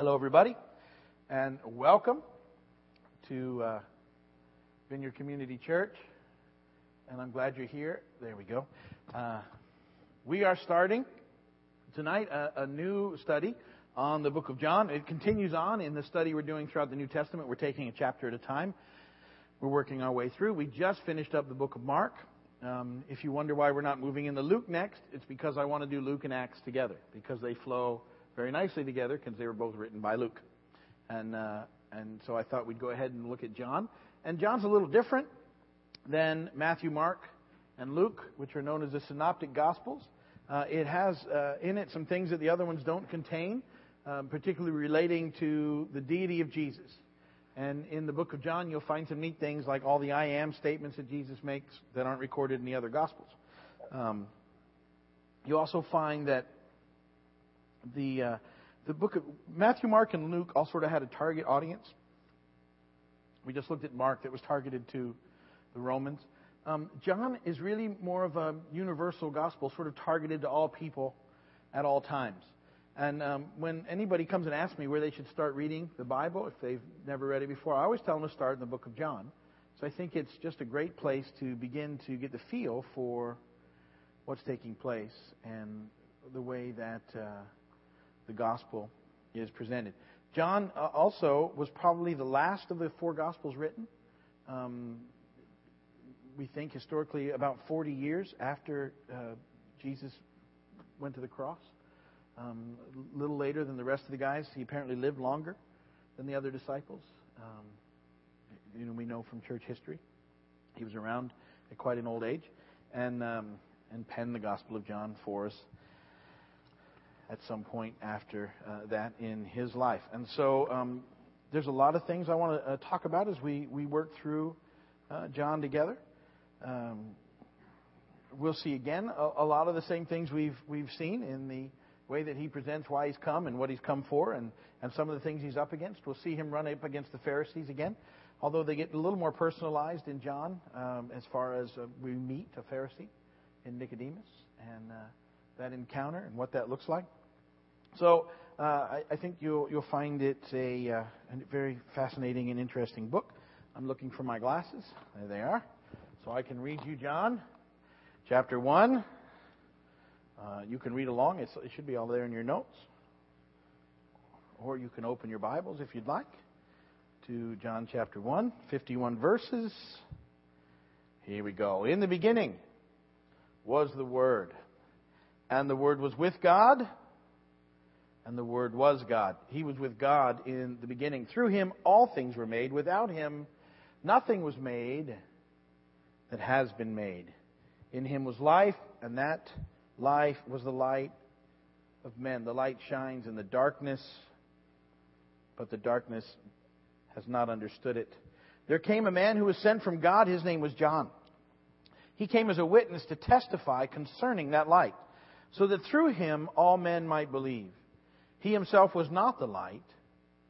Hello, everybody, and welcome to uh, Vineyard Community Church. And I'm glad you're here. There we go. Uh, we are starting tonight a, a, new study on the book of John. It continues on in the study we're doing throughout the New Testament. We're taking a chapter at a time. We're working our way through. We just finished up the book of Mark. Um, if you wonder why we're not moving into Luke next, it's because I want to do Luke and Acts together because they flow very nicely together because they were both written by Luke. And, uh, and so I thought we'd go ahead and look at John. And John's a little different than Matthew, Mark, and Luke, which are known as the Synoptic Gospels. Uh, it has uh, in it some things that the other ones don't contain, um, particularly relating to the deity of Jesus. And in the book of John, you'll find some neat things like all the I am statements that Jesus makes that aren't recorded in the other Gospels. Um, you also find that the uh, the book of Matthew, Mark, and Luke all sort of had a target audience. We just looked at Mark that was targeted to the Romans. Um, John is really more of a universal gospel, sort of targeted to all people at all times. And um, when anybody comes and asks me where they should start reading the Bible, if they've never read it before, I always tell them to start in the book of John. So I think it's just a great place to begin to get the feel for what's taking place and the way that uh, the gospel is presented. John uh, also was probably the last of the four gospels written. Um, we think historically about 40 years after uh, Jesus went to the cross. Um, a little later than the rest of the guys. He apparently lived longer than the other disciples. Um, you know, we know from church history. He was around at quite an old age and, um, and penned the Gospel of John for us at some point after uh, that in his life. And so um, there's a lot of things I want to uh, talk about as we, we work through uh, John together. Um, we'll see again a, a, lot of the same things we've, we've seen in the way that he presents why he's come and what he's come for and, and some of the things he's up against. We'll see him run up against the Pharisees again, although they get a little more personalized in John um, as far as uh, we meet a Pharisee in Nicodemus and uh, that encounter and what that looks like. So uh, I, I, think you'll, you'll find it a, uh, a, very fascinating and interesting book. I'm looking for my glasses. There they are. So I can read you John chapter 1. Uh, you can read along. It's, it should be all there in your notes. Or you can open your Bibles if you'd like to John chapter 1, 51 verses. Here we go. In the beginning was the Word, and the Word was with God and the Word was God. He was with God in the beginning. Through him, all things were made. Without him, nothing was made that has been made. In him was life, and that life was the light of men. The light shines in the darkness, but the darkness has not understood it. There came a man who was sent from God. His name was John. He came as a witness to testify concerning that light, so that through him all men might believe. He himself was not the light,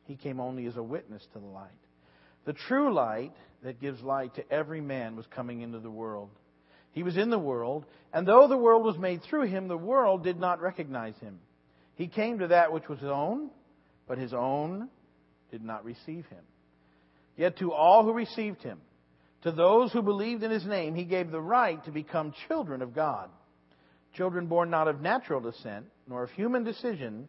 he came only as a witness to the light. The true light that gives light to every man was coming into the world. He was in the world, and though the world was made through him, the world did not recognize him. He came to that which was his own, but his own did not receive him. Yet to all who received him, to those who believed in his name, he gave the right to become children of God. Children born not of natural descent, nor of human decision,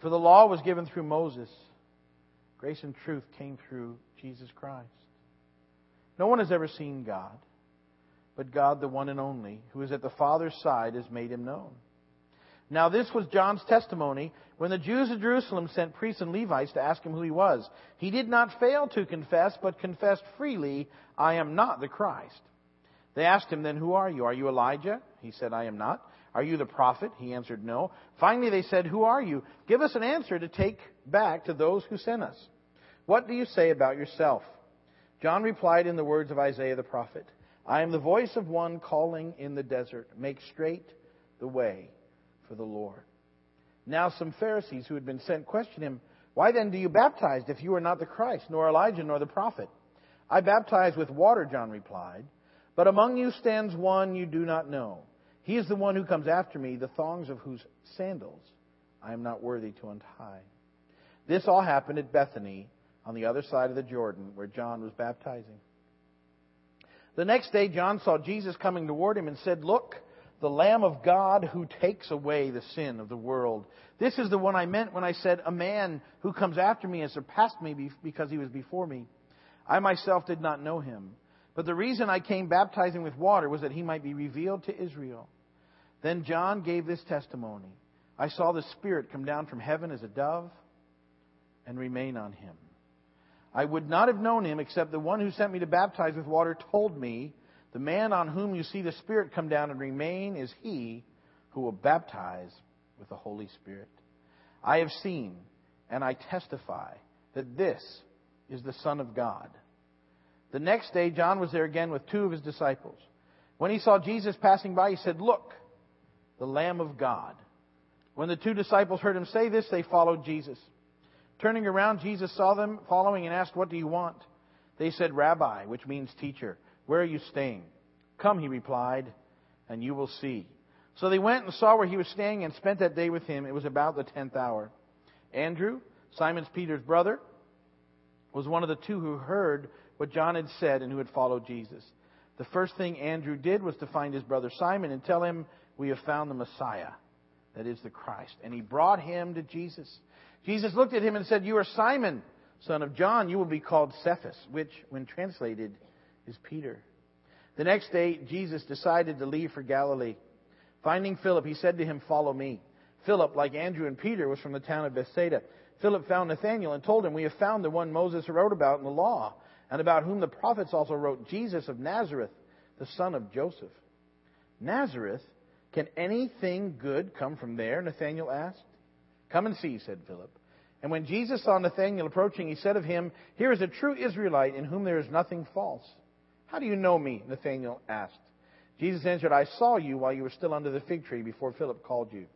For the law was given through Moses. Grace and truth came through Jesus Christ. No one has ever seen God, but God, the one and only, who is at the Father's side, has made him known. Now, this was John's testimony when the Jews of Jerusalem sent priests and Levites to ask him who he was. He did not fail to confess, but confessed freely, I am not the Christ. They asked him then, Who are you? Are you Elijah? He said, I am not. Are you the prophet? He answered, No. Finally, they said, Who are you? Give us an answer to take back to those who sent us. What do you say about yourself? John replied in the words of Isaiah the prophet I am the voice of one calling in the desert, make straight the way for the Lord. Now, some Pharisees who had been sent questioned him, Why then do you baptize if you are not the Christ, nor Elijah, nor the prophet? I baptize with water, John replied, but among you stands one you do not know. He is the one who comes after me, the thongs of whose sandals I am not worthy to untie. This all happened at Bethany on the other side of the Jordan where John was baptizing. The next day, John saw Jesus coming toward him and said, Look, the Lamb of God who takes away the sin of the world. This is the one I meant when I said, A man who comes after me has surpassed me because he was before me. I myself did not know him. But the reason I came baptizing with water was that he might be revealed to Israel. Then John gave this testimony I saw the Spirit come down from heaven as a dove and remain on him. I would not have known him except the one who sent me to baptize with water told me, The man on whom you see the Spirit come down and remain is he who will baptize with the Holy Spirit. I have seen and I testify that this is the Son of God. The next day, John was there again with two of his disciples. When he saw Jesus passing by, he said, Look, the Lamb of God. When the two disciples heard him say this, they followed Jesus. Turning around, Jesus saw them following and asked, What do you want? They said, Rabbi, which means teacher, where are you staying? Come, he replied, and you will see. So they went and saw where he was staying and spent that day with him. It was about the tenth hour. Andrew, Simon Peter's brother, was one of the two who heard what John had said and who had followed Jesus. The first thing Andrew did was to find his brother Simon and tell him, We have found the Messiah, that is the Christ. And he brought him to Jesus. Jesus looked at him and said, You are Simon, son of John. You will be called Cephas, which, when translated, is Peter. The next day, Jesus decided to leave for Galilee. Finding Philip, he said to him, Follow me. Philip, like Andrew and Peter, was from the town of Bethsaida. Philip found Nathanael and told him, We have found the one Moses wrote about in the law, and about whom the prophets also wrote, Jesus of Nazareth, the son of Joseph. Nazareth? Can anything good come from there? Nathanael asked. Come and see, said Philip. And when Jesus saw Nathanael approaching, he said of him, Here is a true Israelite in whom there is nothing false. How do you know me? Nathanael asked. Jesus answered, I saw you while you were still under the fig tree before Philip called you.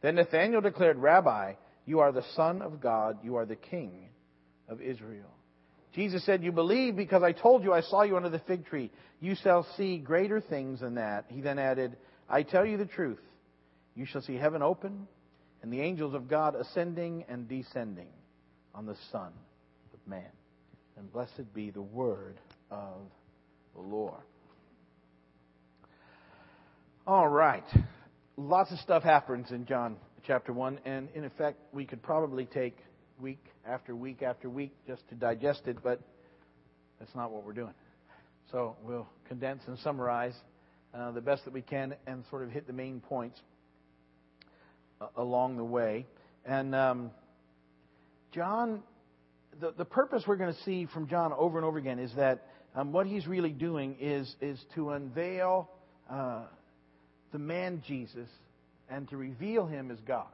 Then Nathanael declared, Rabbi, you are the Son of God, you are the King of Israel. Jesus said, You believe because I told you I saw you under the fig tree. You shall see greater things than that. He then added, I tell you the truth. You shall see heaven open and the angels of God ascending and descending on the Son of Man. And blessed be the word of the Lord. All right. Lots of stuff happens in John chapter 1, and in effect, we could probably take week after week after week just to digest it, but that's not what we're doing. So we'll condense and summarize uh, the best that we can and sort of hit the main points along the way. And um, John, the, the purpose we're going to see from John over and over again is that um, what he's really doing is, is to unveil uh, the man Jesus and to reveal him as God.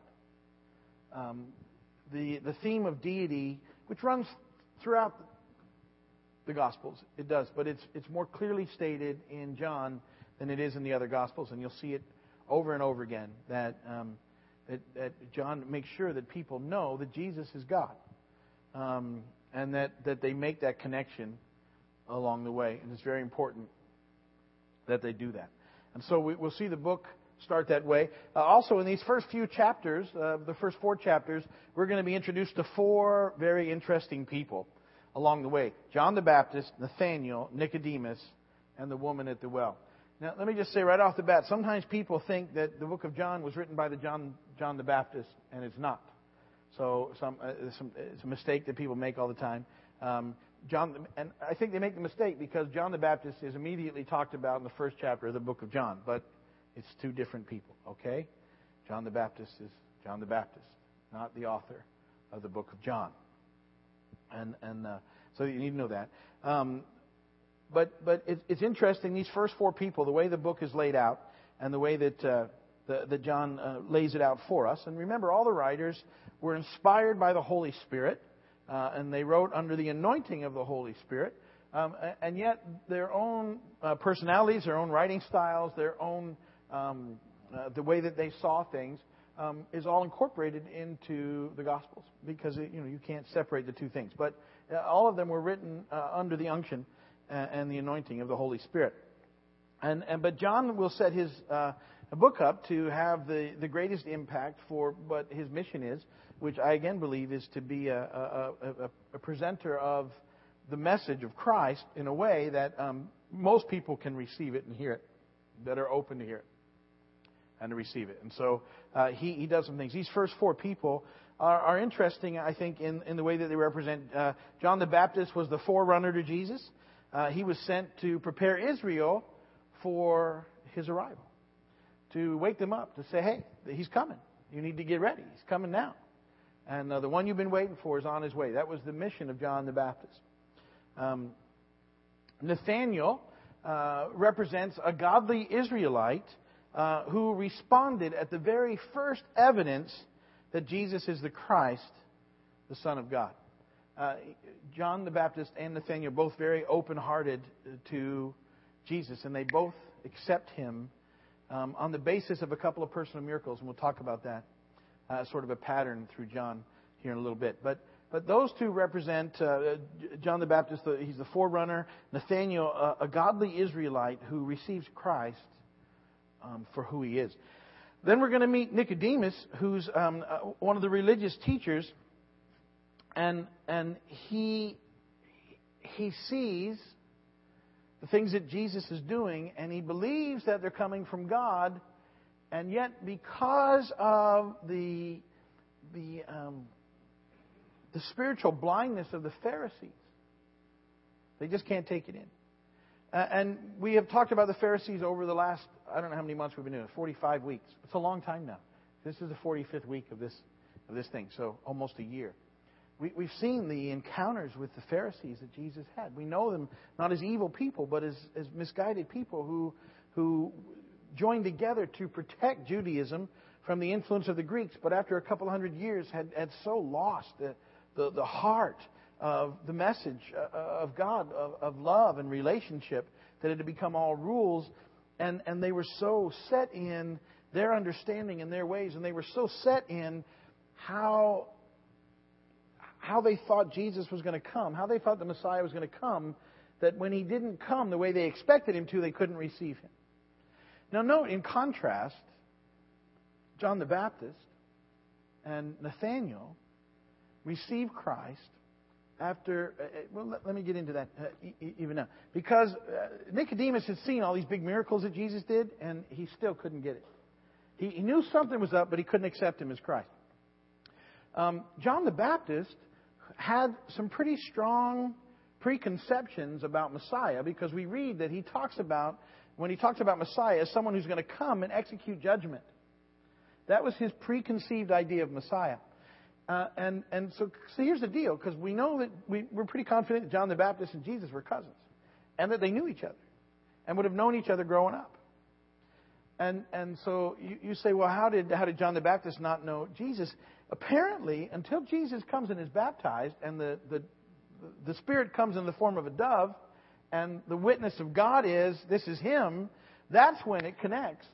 Um, the, the theme of deity, which runs throughout the Gospels, it does, but it's, it's more clearly stated in John than it is in the other Gospels, and you'll see it over and over again that um, that, that John makes sure that people know that Jesus is God. Um, and that, that they make that connection along the way. And it's very important that they do that. And so we, will see the book start that way. Uh, also, in these first few chapters, uh, the first four chapters, we're going to be introduced to four very interesting people along the way John the Baptist, Nathaniel, Nicodemus, and the woman at the well. Now, let me just say right off the bat, sometimes people think that the book of John was written by the John, John the Baptist, and it's not. So some, uh, some, it's a mistake that people make all the time. Um, John, and I think they make the mistake because John the Baptist is immediately talked about in the first chapter of the book of John, but it's two different people, okay? John the Baptist is John the Baptist, not the author of the book of John. And, and uh, so you need to know that. Um, but but it, it's interesting these first four people, the way the book is laid out, and the way that uh, the, that John uh, lays it out for us. And remember, all the writers were inspired by the Holy Spirit, uh, and they wrote under the anointing of the Holy Spirit. Um, and yet, their own uh, personalities, their own writing styles, their own um, uh, the way that they saw things um, is all incorporated into the Gospels because you know you can't separate the two things. But uh, all of them were written under the unction and the anointing of the Holy Spirit. And, and but John will set his uh, book up to have the, the greatest impact for what his mission is, which I again believe is to be a, a, a, a presenter of the message of Christ in a way that um, most people can receive it and hear it, that are open to hear it and to receive it. And so uh, he, he does some things. These first four people are, are interesting, I think, in, in the way that they represent. Uh, John the Baptist was the forerunner to Jesus. Uh, he was sent to prepare Israel for his arrival, to wake them up, to say, hey, he's coming. You need to get ready. He's coming now. And uh, the one you've been waiting for is on his way. That was the mission of John the Baptist. Um, Nathaniel uh, represents a godly Israelite uh, who responded at the very first evidence that Jesus is the Christ, the Son of God. Uh, John the Baptist and Nathaniel both very open-hearted to Jesus, and they both accept him um, on the basis of a couple of personal miracles, and we'll talk about that uh, sort of a pattern through John here in a little bit. But but those two represent uh, John the Baptist, he's the forerunner, Nathaniel, uh, a godly Israelite who receives Christ um, for who he is. Then we're going to meet Nicodemus, who's um, uh, one of the religious teachers, and and he he sees the things that Jesus is doing, and he believes that they're coming from God, and yet because of the the um, the spiritual blindness of the Pharisees, they just can't take it in. Uh, and we have talked about the Pharisees over the last, I don't know how many months we've been doing it, 45 weeks. It's a long time now. This is the 45th week of this, of this thing, so almost a year. We, we've seen the encounters with the Pharisees that Jesus had. We know them not as evil people, but as, as misguided people who, who joined together to protect Judaism from the influence of the Greeks, but after a couple hundred years had, had so lost the, the, the heart of the message uh, of God, of, of love and relationship, that it had become all rules. And, and they were so set in their understanding and their ways, and they were so set in how, how they thought Jesus was going to come, how they thought the Messiah was going to come, that when he didn't come the way they expected him to, they couldn't receive him. Now, note, in contrast, John the Baptist and Nathaniel received Christ after, uh, uh, well, let, me get into that uh, even now. Because Nicodemus had seen all these big miracles that Jesus did, and he still couldn't get it. He, he knew something was up, but he couldn't accept him as Christ. Um, John the Baptist had some pretty strong preconceptions about Messiah because we read that he talks about, when he talks about Messiah, as someone who's going to come and execute judgment. That was his preconceived idea of Messiah. Uh, and, and so, so here's the deal, because we know that we, we're pretty confident that John the Baptist and Jesus were cousins, and that they knew each other, and would have known each other growing up. And, and so you, you say, well, how did, how did John the Baptist not know Jesus? Apparently, until Jesus comes and is baptized, and the, the, the Spirit comes in the form of a dove, and the witness of God is, this is Him, that's when it connects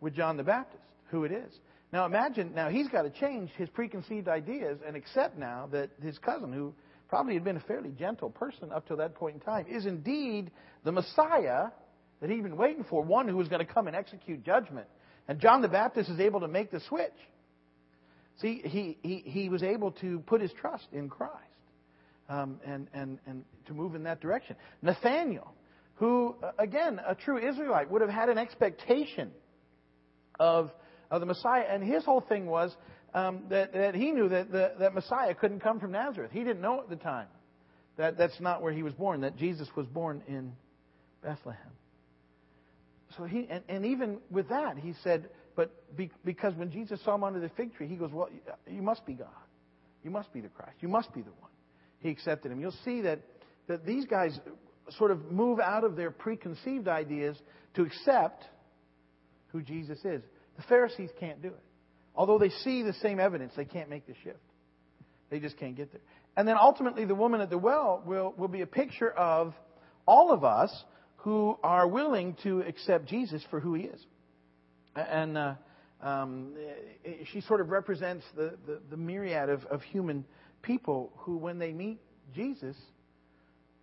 with John the Baptist, who it is. Now imagine, now he's got to change his preconceived ideas and accept now that his cousin, who probably had been a fairly gentle person up to that point in time, is indeed the Messiah that he'd been waiting for, one who was going to come and execute judgment. And John the Baptist is able to make the switch. See, he, he, he was able to put his trust in Christ um, and, and, and to move in that direction. Nathaniel, who, again, a true Israelite, would have had an expectation of of the Messiah. And his whole thing was um, that, that he knew that the, that Messiah couldn't come from Nazareth. He didn't know at the time that that's not where he was born, that Jesus was born in Bethlehem. So he, and, and even with that, he said, but be, because when Jesus saw him under the fig tree, he goes, well, you must be God. You must be the Christ. You must be the one. He accepted him. You'll see that, that these guys sort of move out of their preconceived ideas to accept who Jesus is. The Pharisees can't do it. Although they see the same evidence, they can't make the shift. They just can't get there. And then ultimately, the woman at the well will, will be a picture of all of us who are willing to accept Jesus for who he is. And uh, um, she sort of represents the, the, the myriad of, of human people who, when they meet Jesus,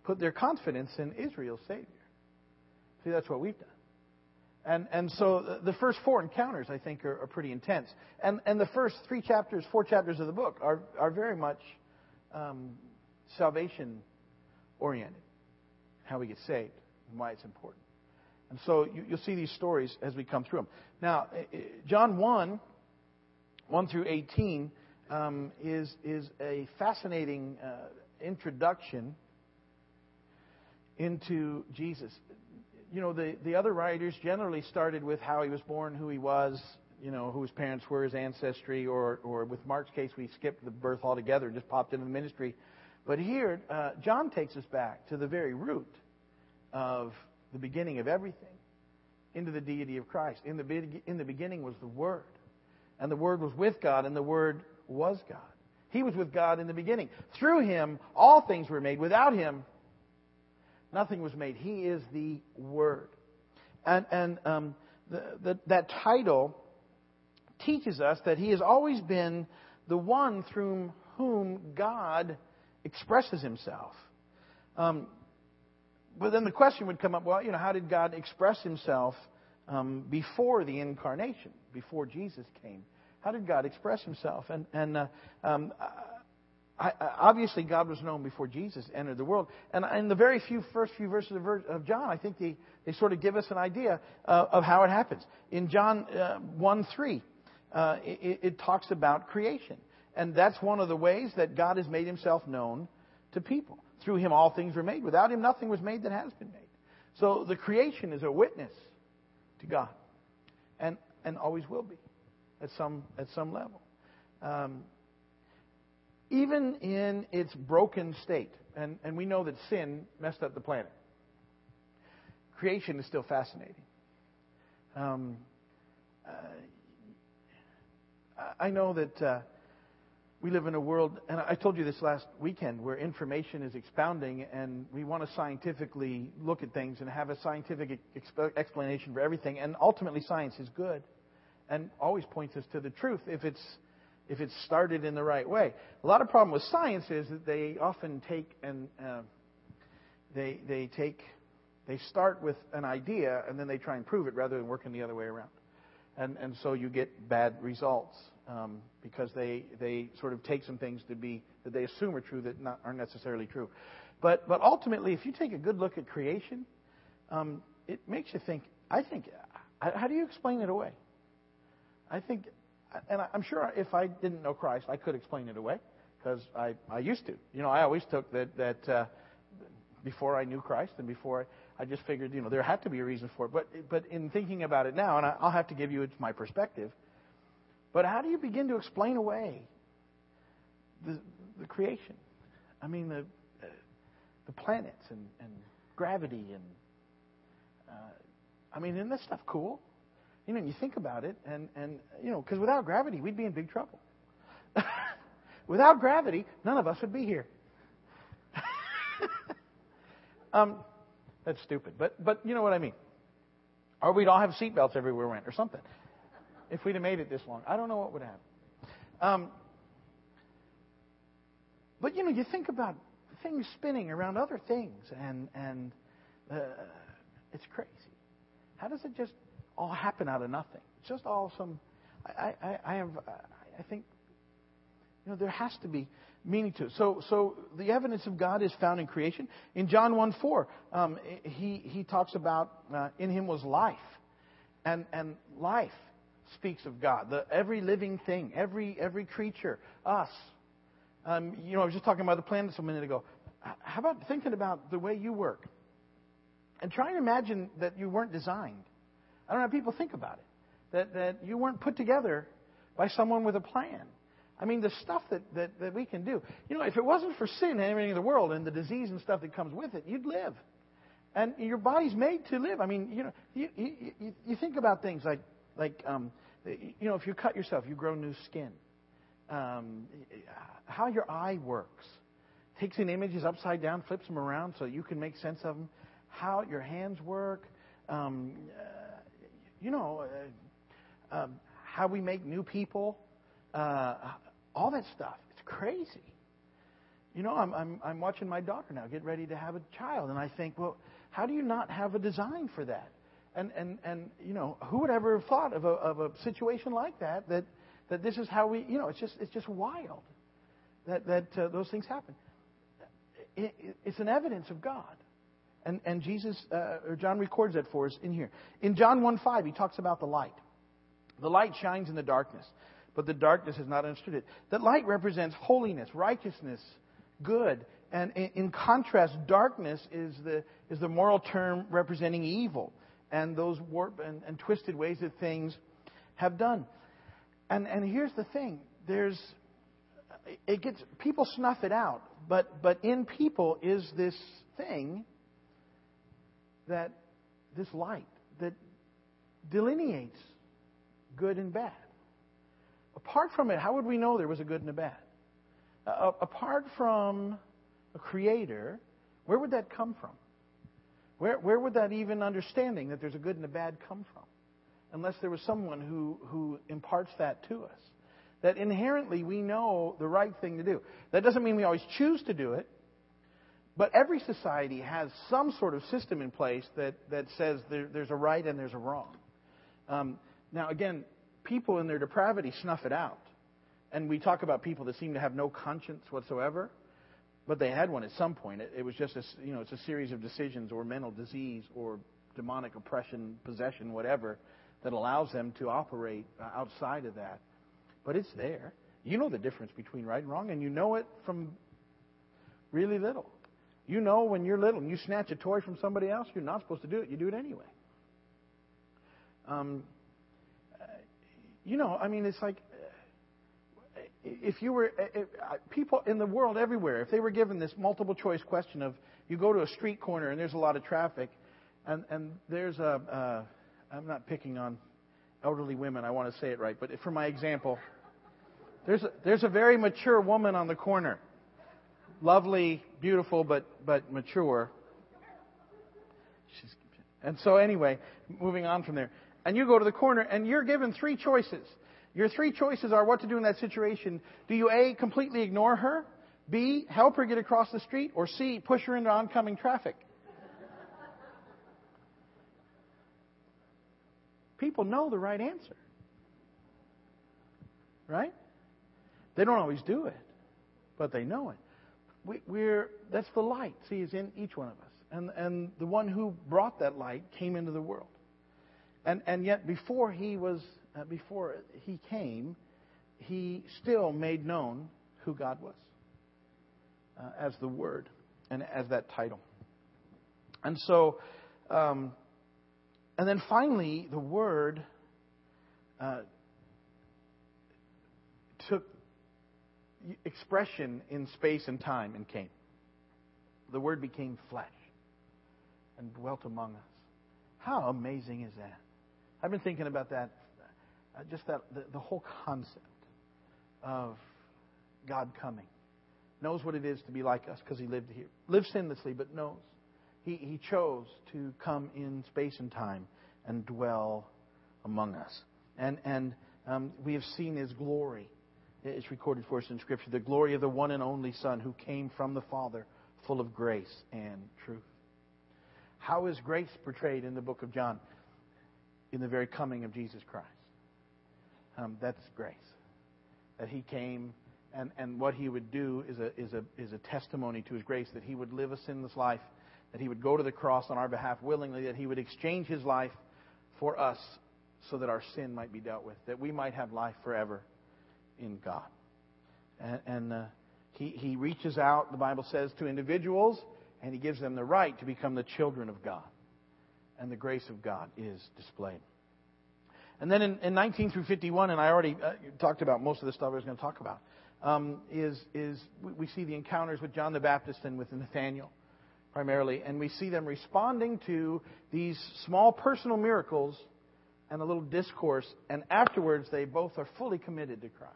put their confidence in Israel's Savior. See, that's what we've done. And, and so the first four encounters, I think, are, are pretty intense. And, and the first three chapters, four chapters of the book are, are very much um, salvation oriented, how we get saved and why it's important. And so you, will see these stories as we come through them. Now, John 1, 1 through 18, um, is, is a fascinating uh, introduction into Jesus you know, the, the other writers generally started with how he was born, who he was, you know, who his parents were, his ancestry, or, or with Mark's case, we skipped the birth altogether and just popped into the ministry. But here, uh, John takes us back to the very root of the beginning of everything, into the deity of Christ. In the, in the beginning was the Word, and the Word was with God, and the Word was God. He was with God in the beginning. Through him, all things were made. Without him, Nothing was made. He is the Word. And, and um, the, the, that title teaches us that He has always been the one through whom God expresses Himself. Um, but then the question would come up well, you know, how did God express Himself um, before the incarnation, before Jesus came? How did God express Himself? And, and uh, um, I, obviously, God was known before Jesus entered the world. And in the very few first few verses of, of John, I think they, they sort of give us an idea uh, of how it happens. In John uh, 1 3, uh, it, it talks about creation. And that's one of the ways that God has made himself known to people. Through him, all things were made. Without him, nothing was made that has been made. So the creation is a witness to God, and, and always will be at some, at some level. Um, even in its broken state, and, and we know that sin messed up the planet, creation is still fascinating. Um, uh, I know that uh, we live in a world, and I told you this last weekend, where information is expounding, and we want to scientifically look at things and have a scientific exp- explanation for everything. And ultimately, science is good and always points us to the truth if it's if it's started in the right way. A lot of problem with science is that they often take and uh, they they take they start with an idea and then they try and prove it rather than working the other way around, and and so you get bad results um, because they they sort of take some things to be that they assume are true that not, aren't necessarily true, but but ultimately if you take a good look at creation, um, it makes you think. I think how do you explain it away? I think and I'm sure if I didn't know Christ, I could explain it away because I, I used to. You know, I always took that, that uh, before I knew Christ and before I, I just figured, you know, there had to be a reason for it. But, but in thinking about it now, and I, I'll have to give you my perspective, but how do you begin to explain away the, the creation? I mean, the, the planets and, and gravity and, uh, I mean, isn't this stuff cool? You know, you think about it, and, and you know, because without gravity, we'd be in big trouble. without gravity, none of us would be here. Um, that's stupid, but but you know what I mean. Or we'd all have seatbelts everywhere we went, or something. If we'd have made it this long, I don't know what would happen. Um, but you know, you think about things spinning around other things, and and uh, it's crazy. How does it just all happen out of nothing. It's just all some. I, I, I have. I think. You know, there has to be meaning to. So, so the evidence of God is found in creation. In John 1 4, um, he, he talks about uh, in him was life. And, and life speaks of God. The, every living thing, every, every creature, us. Um, you know, I was just talking about the planets a minute ago. How about thinking about the way you work? And try and imagine that you weren't designed. I don't know how people think about it. That, that you weren't put together by someone with a plan. I mean, the stuff that, that, that we can do. You know, if it wasn't for sin and everything in the world and the disease and stuff that comes with it, you'd live. And your body's made to live. I mean, you know, you, you, you think about things like, like um, you know, if you cut yourself, you grow new skin. Um, how your eye works. Takes in images upside down, flips them around so you can make sense of them. How your hands work. Um, uh, you know, uh, um, how we make new people. Uh, all that stuff. It's crazy. You know, I'm, I'm, I'm watching my daughter now get ready to have a child, and I think, well, how do you not have a design for that? And, and, and you know, who would ever have thought of a, of a situation like that, that, that this is how we, you know, it's just, it's just wild that, that uh, those things happen. It, it, it's an evidence of God. And, and Jesus, uh, or John records that for us in here. In John 1 5, he talks about the light. The light shines in the darkness, but the darkness has not understood it. That light represents holiness, righteousness, good. And in, in contrast, darkness is the, is the moral term representing evil and those warped and, and twisted ways that things have done. And, and here's the thing there's, it gets, people snuff it out, but, but in people is this thing that, this light that delineates good and bad. Apart from it, how would we know there was a good and a bad? Uh, apart from a creator, where would that come from? Where, where would that even understanding that there's a good and a bad come from? Unless there was someone who, who imparts that to us. That inherently we know the right thing to do. That doesn't mean we always choose to do it, but every society has some sort of system in place that, that says there, there's a right and there's a wrong. Um, now, again, people in their depravity snuff it out. And we talk about people that seem to have no conscience whatsoever. But they had one at some point. It, it was just a, you know, it's a series of decisions or mental disease or demonic oppression, possession, whatever, that allows them to operate uh, outside of that. But it's there. You know the difference between right and wrong, and you know it from really little. You know when you're little and you snatch a toy from somebody else, you're not supposed to do it. You do it anyway. Um, you know, I mean, it's like if you were if, people in the world everywhere, if they were given this multiple choice question of you go to a street corner and there's a lot of traffic, and and there's a uh, I'm not picking on elderly women. I want to say it right, but for my example, there's a, there's a very mature woman on the corner, lovely, beautiful, but but mature. She's, and so anyway, moving on from there, and you go to the corner and you're given three choices. Your three choices are what to do in that situation. Do you A, completely ignore her? B, help her get across the street? Or C, push her into oncoming traffic? People know the right answer. Right? They don't always do it, but they know it. We, are that's the light, see, is in each one of us. And, and the one who brought that light came into the world. And, and yet, before he was uh, before he came, he still made known who God was uh, as the Word and as that title. And so, um, and then finally, the Word uh, took expression in space and time and came. The Word became flesh and dwelt among us. How amazing is that? I've been thinking about that uh, just that the, the whole concept of God coming. Knows what it is to be like us because he lived here. Lived sinlessly, but knows. He, he chose to come in space and time and dwell among us. And, and um, we have seen his glory. It's recorded for us in Scripture the glory of the one and only Son who came from the Father, full of grace and truth. How is grace portrayed in the book of John? In the very coming of Jesus Christ. Um, that's grace. That He came, and, and what He would do is a, is, a, is a testimony to His grace, that He would live a sinless life, that He would go to the cross on our behalf willingly, that He would exchange His life for us so that our sin might be dealt with, that we might have life forever in God. And, and uh, he, he reaches out, the Bible says, to individuals, and He gives them the right to become the children of God. And the grace of God is displayed. And then in, in 19 through 51, and I already uh, talked about most of the stuff I was going to talk about, um, is, is we see the encounters with John the Baptist and with Nathaniel primarily, and we see them responding to these small personal miracles and a little discourse, and afterwards they both are fully committed to Christ.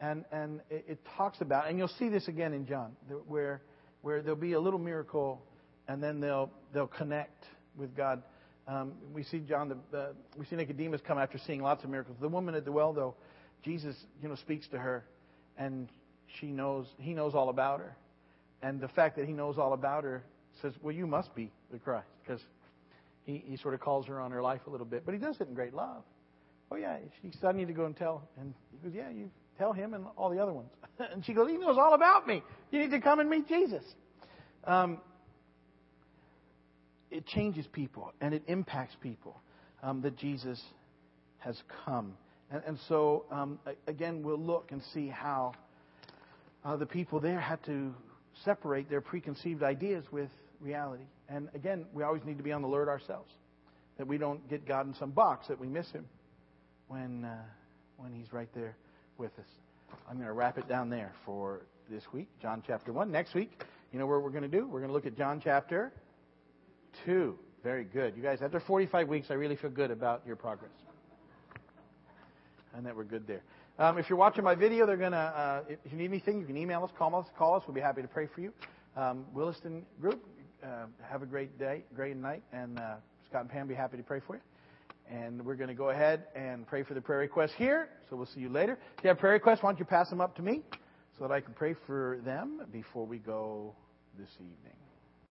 And and it, it talks about, and you'll see this again in John, where where there'll be a little miracle, and then they'll they'll connect with God. Um, we see John, the, uh, we see Nicodemus come after seeing lots of miracles. The woman at the well, though, Jesus, you know, speaks to her, and she knows he knows all about her, and the fact that he knows all about her says, well, you must be the Christ, because he, he sort of calls her on her life a little bit, but he does it in great love. Oh yeah, she said, I need to go and tell, and he goes, yeah, you tell him and all the other ones. and she goes, he knows all about me. You need to come and meet Jesus. Um, it changes people and it impacts people um, that Jesus has come. And, and so, um, again, we'll look and see how uh, the people there had to separate their preconceived ideas with reality. And again, we always need to be on the alert ourselves that we don't get God in some box, that we miss Him when, uh, when He's right there with us. I'm going to wrap it down there for this week, John chapter 1. Next week, you know what we're going to do? We're going to look at John chapter 2. Very good. You guys, after 45 weeks, I really feel good about your progress. And that we're good there. Um, if you're watching my video, they're to, uh, if you need anything, you can email us, call us, call us. We'll be happy to pray for you. Um, Williston Group, uh, have a great day, great night, and uh, Scott and Pam be happy to pray for you. And we're going to go ahead and pray for the prayer requests here. So we'll see you later. If you have prayer requests, why don't you pass them up to me so that I can pray for them before we go this evening.